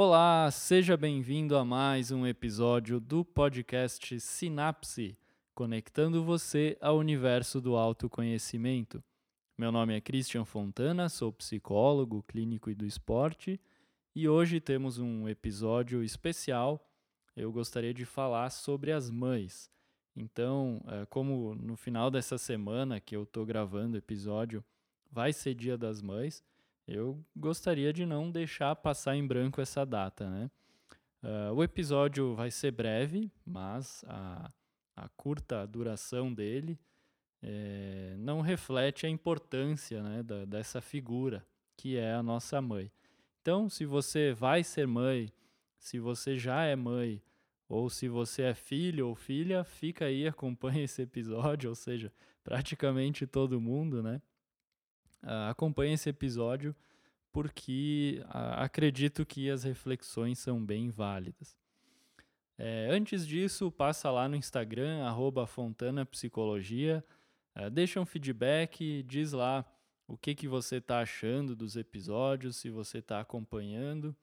Olá, seja bem-vindo a mais um episódio do podcast Sinapse, conectando você ao universo do autoconhecimento. Meu nome é Christian Fontana, sou psicólogo clínico e do esporte, e hoje temos um episódio especial. Eu gostaria de falar sobre as mães. Então, é, como no final dessa semana que eu estou gravando o episódio, vai ser Dia das Mães, eu gostaria de não deixar passar em branco essa data, né? Uh, o episódio vai ser breve, mas a, a curta duração dele é, não reflete a importância né, da, dessa figura que é a nossa mãe. Então, se você vai ser mãe, se você já é mãe, ou se você é filho ou filha, fica aí, acompanha esse episódio, ou seja, praticamente todo mundo, né? Uh, acompanhe esse episódio porque uh, acredito que as reflexões são bem válidas. É, antes disso, passa lá no Instagram, arroba Fontana Psicologia, uh, deixa um feedback, diz lá o que, que você está achando dos episódios, se você está acompanhando.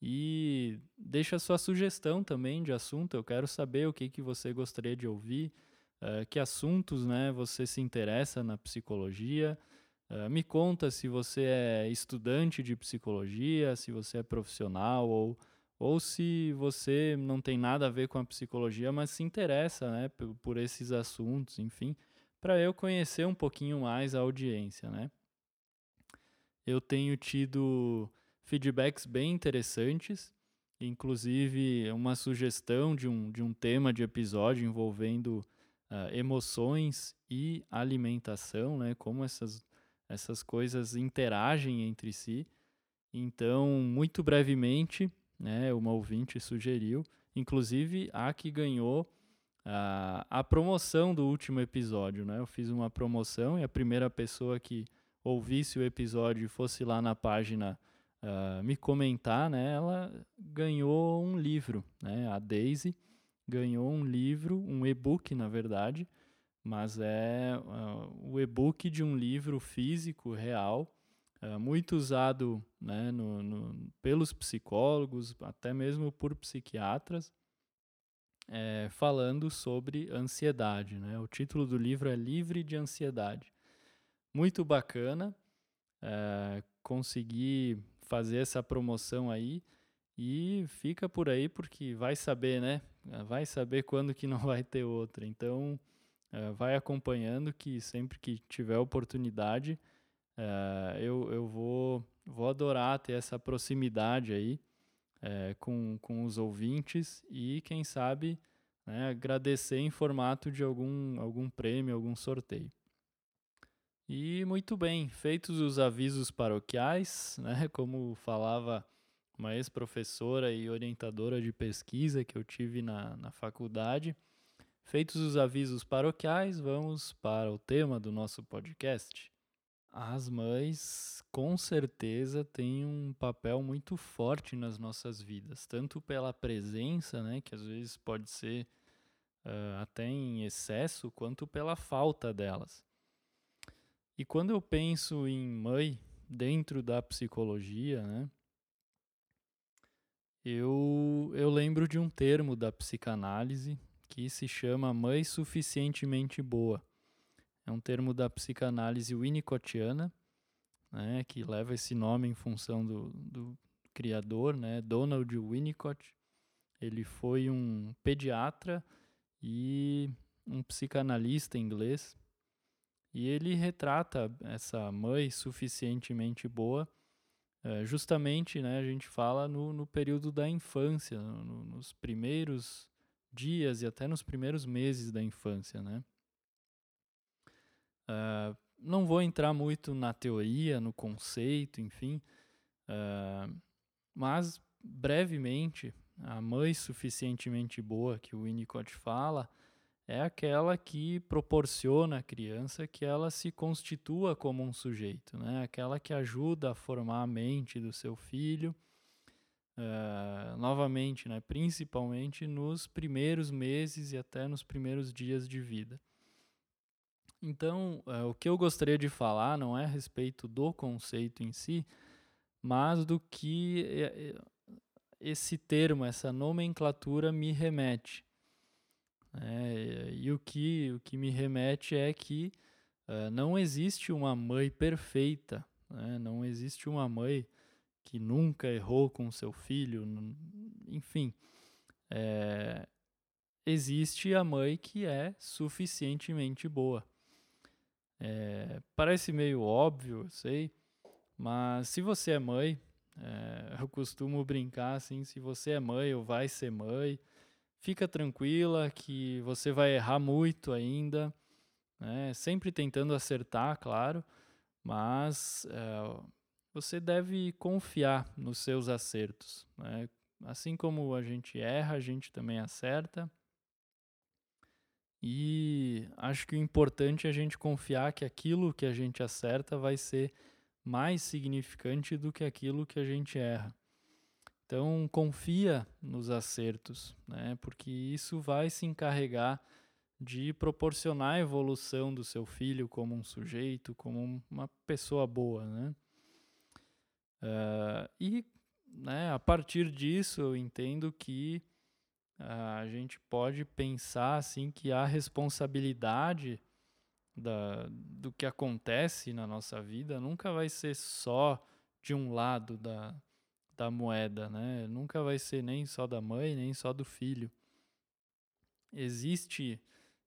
E deixa sua sugestão também de assunto. Eu quero saber o que, que você gostaria de ouvir, uh, que assuntos né, você se interessa na psicologia. Uh, me conta se você é estudante de psicologia, se você é profissional ou, ou se você não tem nada a ver com a psicologia, mas se interessa né, por, por esses assuntos, enfim, para eu conhecer um pouquinho mais a audiência. Né? Eu tenho tido feedbacks bem interessantes, inclusive uma sugestão de um, de um tema de episódio envolvendo uh, emoções e alimentação, né? como essas essas coisas interagem entre si. Então, muito brevemente, né, uma ouvinte sugeriu, inclusive a que ganhou a, a promoção do último episódio. Né? Eu fiz uma promoção e a primeira pessoa que ouvisse o episódio e fosse lá na página uh, me comentar, né, ela ganhou um livro. Né? A Daisy ganhou um livro, um e-book, na verdade, mas é o e-book de um livro físico real, uh, muito usado né, no, no, pelos psicólogos, até mesmo por psiquiatras, é, falando sobre ansiedade. Né? O título do livro é Livre de Ansiedade. Muito bacana, é, consegui fazer essa promoção aí e fica por aí porque vai saber, né? Vai saber quando que não vai ter outra. Então, Uh, vai acompanhando que sempre que tiver oportunidade, uh, eu, eu vou, vou adorar ter essa proximidade aí uh, com, com os ouvintes e, quem sabe, né, agradecer em formato de algum, algum prêmio, algum sorteio. E muito bem, feitos os avisos paroquiais, né, como falava uma ex-professora e orientadora de pesquisa que eu tive na, na faculdade, Feitos os avisos paroquiais, vamos para o tema do nosso podcast. As mães, com certeza, têm um papel muito forte nas nossas vidas, tanto pela presença, né, que às vezes pode ser uh, até em excesso, quanto pela falta delas. E quando eu penso em mãe dentro da psicologia, né, eu, eu lembro de um termo da psicanálise que se chama mãe suficientemente boa. É um termo da psicanálise winnicottiana, né, que leva esse nome em função do, do criador, né, Donald Winnicott. Ele foi um pediatra e um psicanalista inglês. E ele retrata essa mãe suficientemente boa, é, justamente, né, a gente fala no, no período da infância, no, nos primeiros dias e até nos primeiros meses da infância, né? Uh, não vou entrar muito na teoria, no conceito, enfim, uh, mas brevemente, a mãe suficientemente boa que o Winnicott fala é aquela que proporciona à criança que ela se constitua como um sujeito, né? Aquela que ajuda a formar a mente do seu filho Uh, novamente, né, principalmente nos primeiros meses e até nos primeiros dias de vida. Então, uh, o que eu gostaria de falar não é a respeito do conceito em si, mas do que esse termo, essa nomenclatura me remete. É, e o que, o que me remete é que uh, não existe uma mãe perfeita, né? não existe uma mãe que nunca errou com seu filho, enfim. É, existe a mãe que é suficientemente boa. É, parece meio óbvio, eu sei, mas se você é mãe, é, eu costumo brincar assim: se você é mãe ou vai ser mãe, fica tranquila que você vai errar muito ainda, né? sempre tentando acertar, claro, mas é, você deve confiar nos seus acertos. Né? Assim como a gente erra, a gente também acerta. E acho que o importante é a gente confiar que aquilo que a gente acerta vai ser mais significante do que aquilo que a gente erra. Então, confia nos acertos, né? porque isso vai se encarregar de proporcionar a evolução do seu filho como um sujeito, como uma pessoa boa. Né? Uh, e né, a partir disso, eu entendo que uh, a gente pode pensar assim que a responsabilidade da, do que acontece na nossa vida nunca vai ser só de um lado da, da moeda, né? Nunca vai ser nem só da mãe, nem só do filho. Existe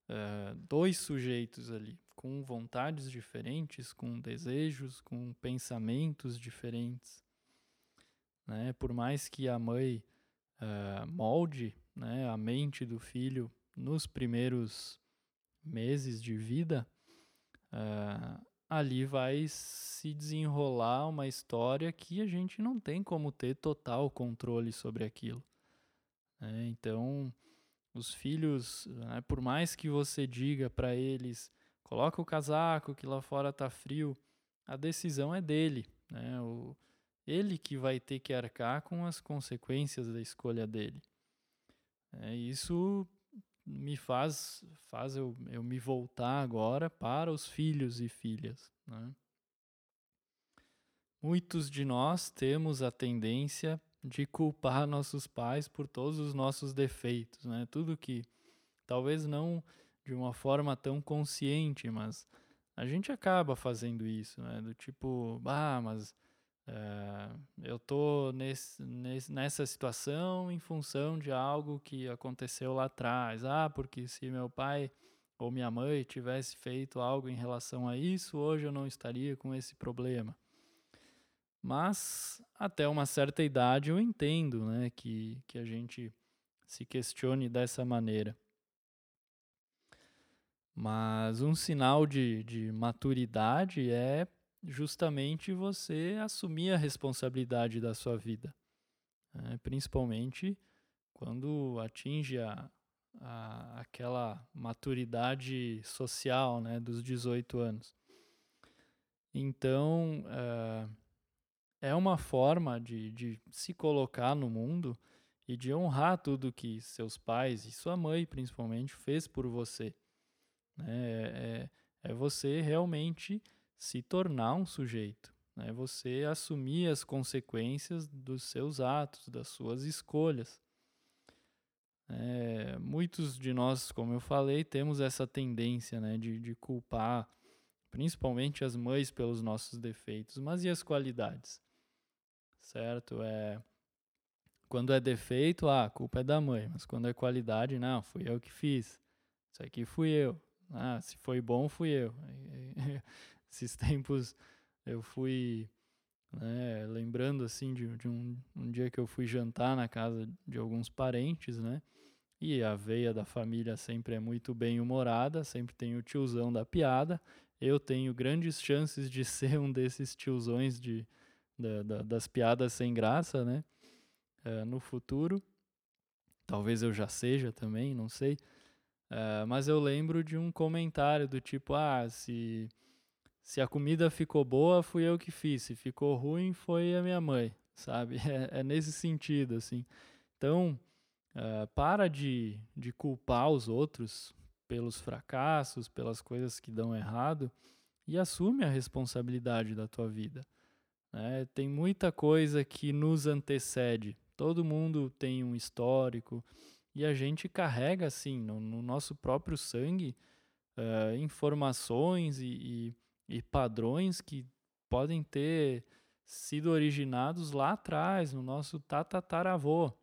uh, dois sujeitos ali, com vontades diferentes, com desejos, com pensamentos diferentes. Né? Por mais que a mãe uh, molde né, a mente do filho nos primeiros meses de vida, uh, ali vai se desenrolar uma história que a gente não tem como ter total controle sobre aquilo. Né? Então, os filhos, né, por mais que você diga para eles, coloca o casaco que lá fora tá frio, a decisão é dele, né? O, ele que vai ter que arcar com as consequências da escolha dele. É, isso me faz, faz eu, eu me voltar agora para os filhos e filhas. Né? Muitos de nós temos a tendência de culpar nossos pais por todos os nossos defeitos, né? Tudo que talvez não de uma forma tão consciente, mas a gente acaba fazendo isso, né? Do tipo, ah, mas é, eu tô nesse, nesse, nessa situação em função de algo que aconteceu lá atrás. Ah, porque se meu pai ou minha mãe tivesse feito algo em relação a isso, hoje eu não estaria com esse problema. Mas até uma certa idade eu entendo né, que, que a gente se questione dessa maneira. Mas um sinal de, de maturidade é justamente você assumir a responsabilidade da sua vida, né? principalmente quando atinge a, a, aquela maturidade social né, dos 18 anos. Então, uh, é uma forma de, de se colocar no mundo e de honrar tudo que seus pais e sua mãe, principalmente, fez por você. Né? É, é, é você realmente se tornar um sujeito, né? Você assumir as consequências dos seus atos, das suas escolhas. É, muitos de nós, como eu falei, temos essa tendência né, de, de culpar principalmente as mães pelos nossos defeitos, mas e as qualidades? Certo? É, quando é defeito, ah, a culpa é da mãe, mas quando é qualidade, não, fui eu que fiz. Isso aqui fui eu. Ah, se foi bom, fui eu. Esses tempos eu fui né, lembrando assim de, de um, um, dia que eu fui jantar na casa de alguns parentes, né? E a veia da família sempre é muito bem humorada, sempre tem o tiozão da piada. Eu tenho grandes chances de ser um desses tiozões de, da, da, das piadas sem graça, né? Uh, no futuro. Talvez eu já seja também, não sei. Uh, mas eu lembro de um comentário do tipo: ah, se se a comida ficou boa, fui eu que fiz. Se ficou ruim, foi a minha mãe, sabe? É, é nesse sentido, assim. Então, uh, para de, de culpar os outros pelos fracassos, pelas coisas que dão errado e assume a responsabilidade da tua vida. Né? Tem muita coisa que nos antecede, Todo mundo tem um histórico e a gente carrega, assim, no, no nosso próprio sangue, uh, informações e, e, e padrões que podem ter sido originados lá atrás, no nosso tatataravô,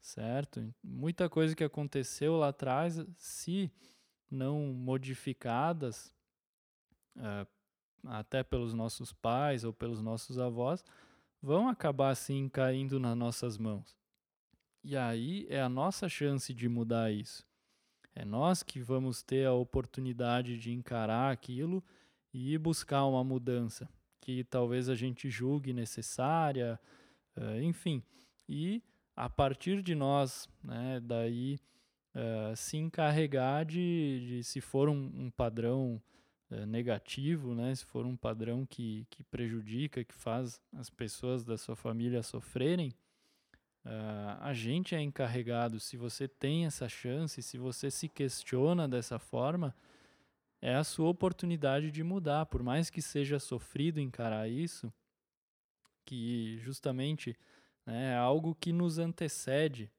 certo? Muita coisa que aconteceu lá atrás, se não modificadas, uh, até pelos nossos pais ou pelos nossos avós, vão acabar assim caindo nas nossas mãos. E aí é a nossa chance de mudar isso. É nós que vamos ter a oportunidade de encarar aquilo e buscar uma mudança que talvez a gente julgue necessária, uh, enfim. E a partir de nós, né, daí uh, se encarregar de, de se for um, um padrão uh, negativo, né, se for um padrão que, que prejudica, que faz as pessoas da sua família sofrerem, Uh, a gente é encarregado, se você tem essa chance, se você se questiona dessa forma, é a sua oportunidade de mudar. Por mais que seja sofrido encarar isso, que justamente né, é algo que nos antecede,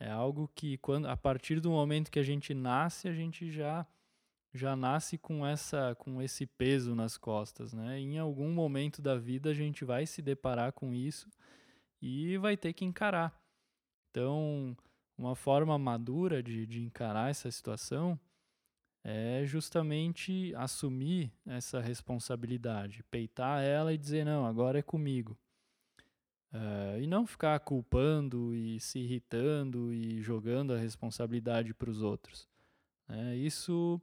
é algo que quando a partir do momento que a gente nasce, a gente já já nasce com essa com esse peso nas costas, né? Em algum momento da vida a gente vai se deparar com isso e vai ter que encarar. Então, uma forma madura de, de encarar essa situação é justamente assumir essa responsabilidade, peitar ela e dizer: não, agora é comigo. Uh, e não ficar culpando e se irritando e jogando a responsabilidade para os outros. É, isso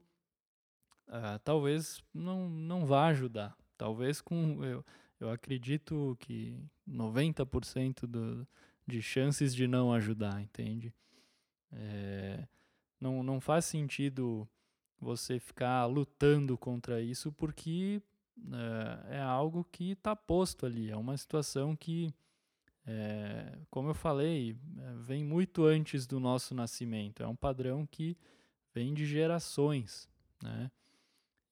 uh, talvez não, não vá ajudar. Talvez com. Eu, eu acredito que 90% do, de chances de não ajudar, entende? É, não, não faz sentido você ficar lutando contra isso porque é, é algo que está posto ali, é uma situação que, é, como eu falei, é, vem muito antes do nosso nascimento, é um padrão que vem de gerações, né?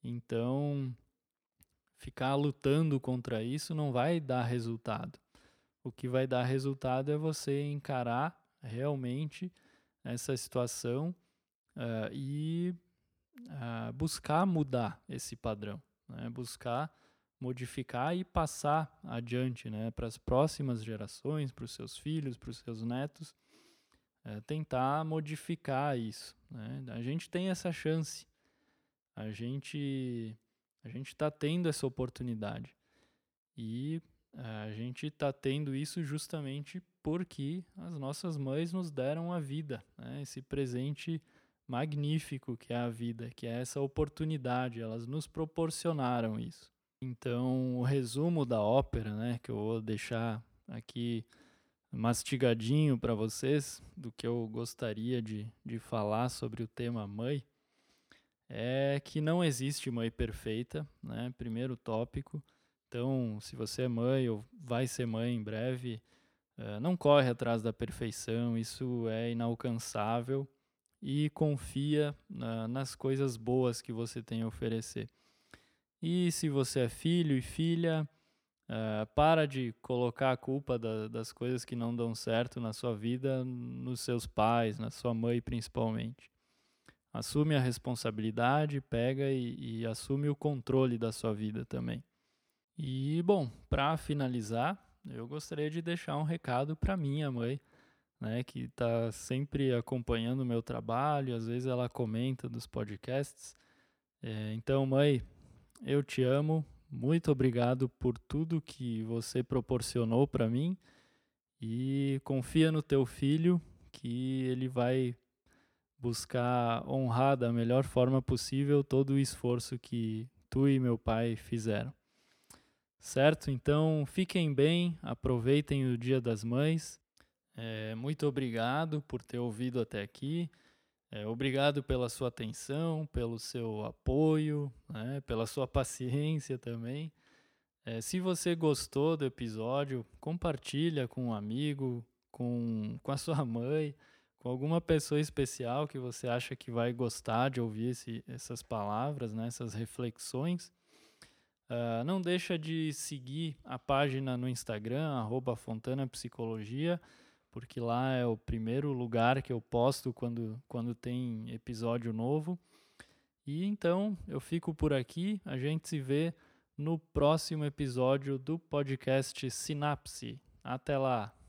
Então, ficar lutando contra isso não vai dar resultado. O que vai dar resultado é você encarar realmente essa situação uh, e uh, buscar mudar esse padrão, né? buscar modificar e passar adiante né? para as próximas gerações, para os seus filhos, para os seus netos, uh, tentar modificar isso. Né? A gente tem essa chance. A gente a gente está tendo essa oportunidade. E eh, a gente está tendo isso justamente porque as nossas mães nos deram a vida, né? esse presente magnífico que é a vida, que é essa oportunidade, elas nos proporcionaram isso. Então, o resumo da ópera, né, que eu vou deixar aqui mastigadinho para vocês, do que eu gostaria de, de falar sobre o tema mãe, é que não existe mãe perfeita, né? Primeiro tópico. Então, se você é mãe ou vai ser mãe em breve, uh, não corre atrás da perfeição, isso é inalcançável e confia nas coisas boas que você tem a oferecer. E se você é filho e filha, uh, para de colocar a culpa da, das coisas que não dão certo na sua vida nos seus pais, na sua mãe principalmente assume a responsabilidade, pega e, e assume o controle da sua vida também. E, bom, para finalizar, eu gostaria de deixar um recado para minha mãe, né, que está sempre acompanhando o meu trabalho, às vezes ela comenta dos podcasts. É, então, mãe, eu te amo, muito obrigado por tudo que você proporcionou para mim e confia no teu filho que ele vai buscar honrar da melhor forma possível todo o esforço que tu e meu pai fizeram. Certo? Então fiquem bem, aproveitem o Dia das Mães. É, muito obrigado por ter ouvido até aqui. É, obrigado pela sua atenção, pelo seu apoio, né, pela sua paciência também. É, se você gostou do episódio, compartilha com um amigo, com, com a sua mãe com alguma pessoa especial que você acha que vai gostar de ouvir esse, essas palavras, né, essas reflexões. Uh, não deixa de seguir a página no Instagram, arroba Fontana Psicologia, porque lá é o primeiro lugar que eu posto quando, quando tem episódio novo. E então eu fico por aqui, a gente se vê no próximo episódio do podcast Sinapse. Até lá!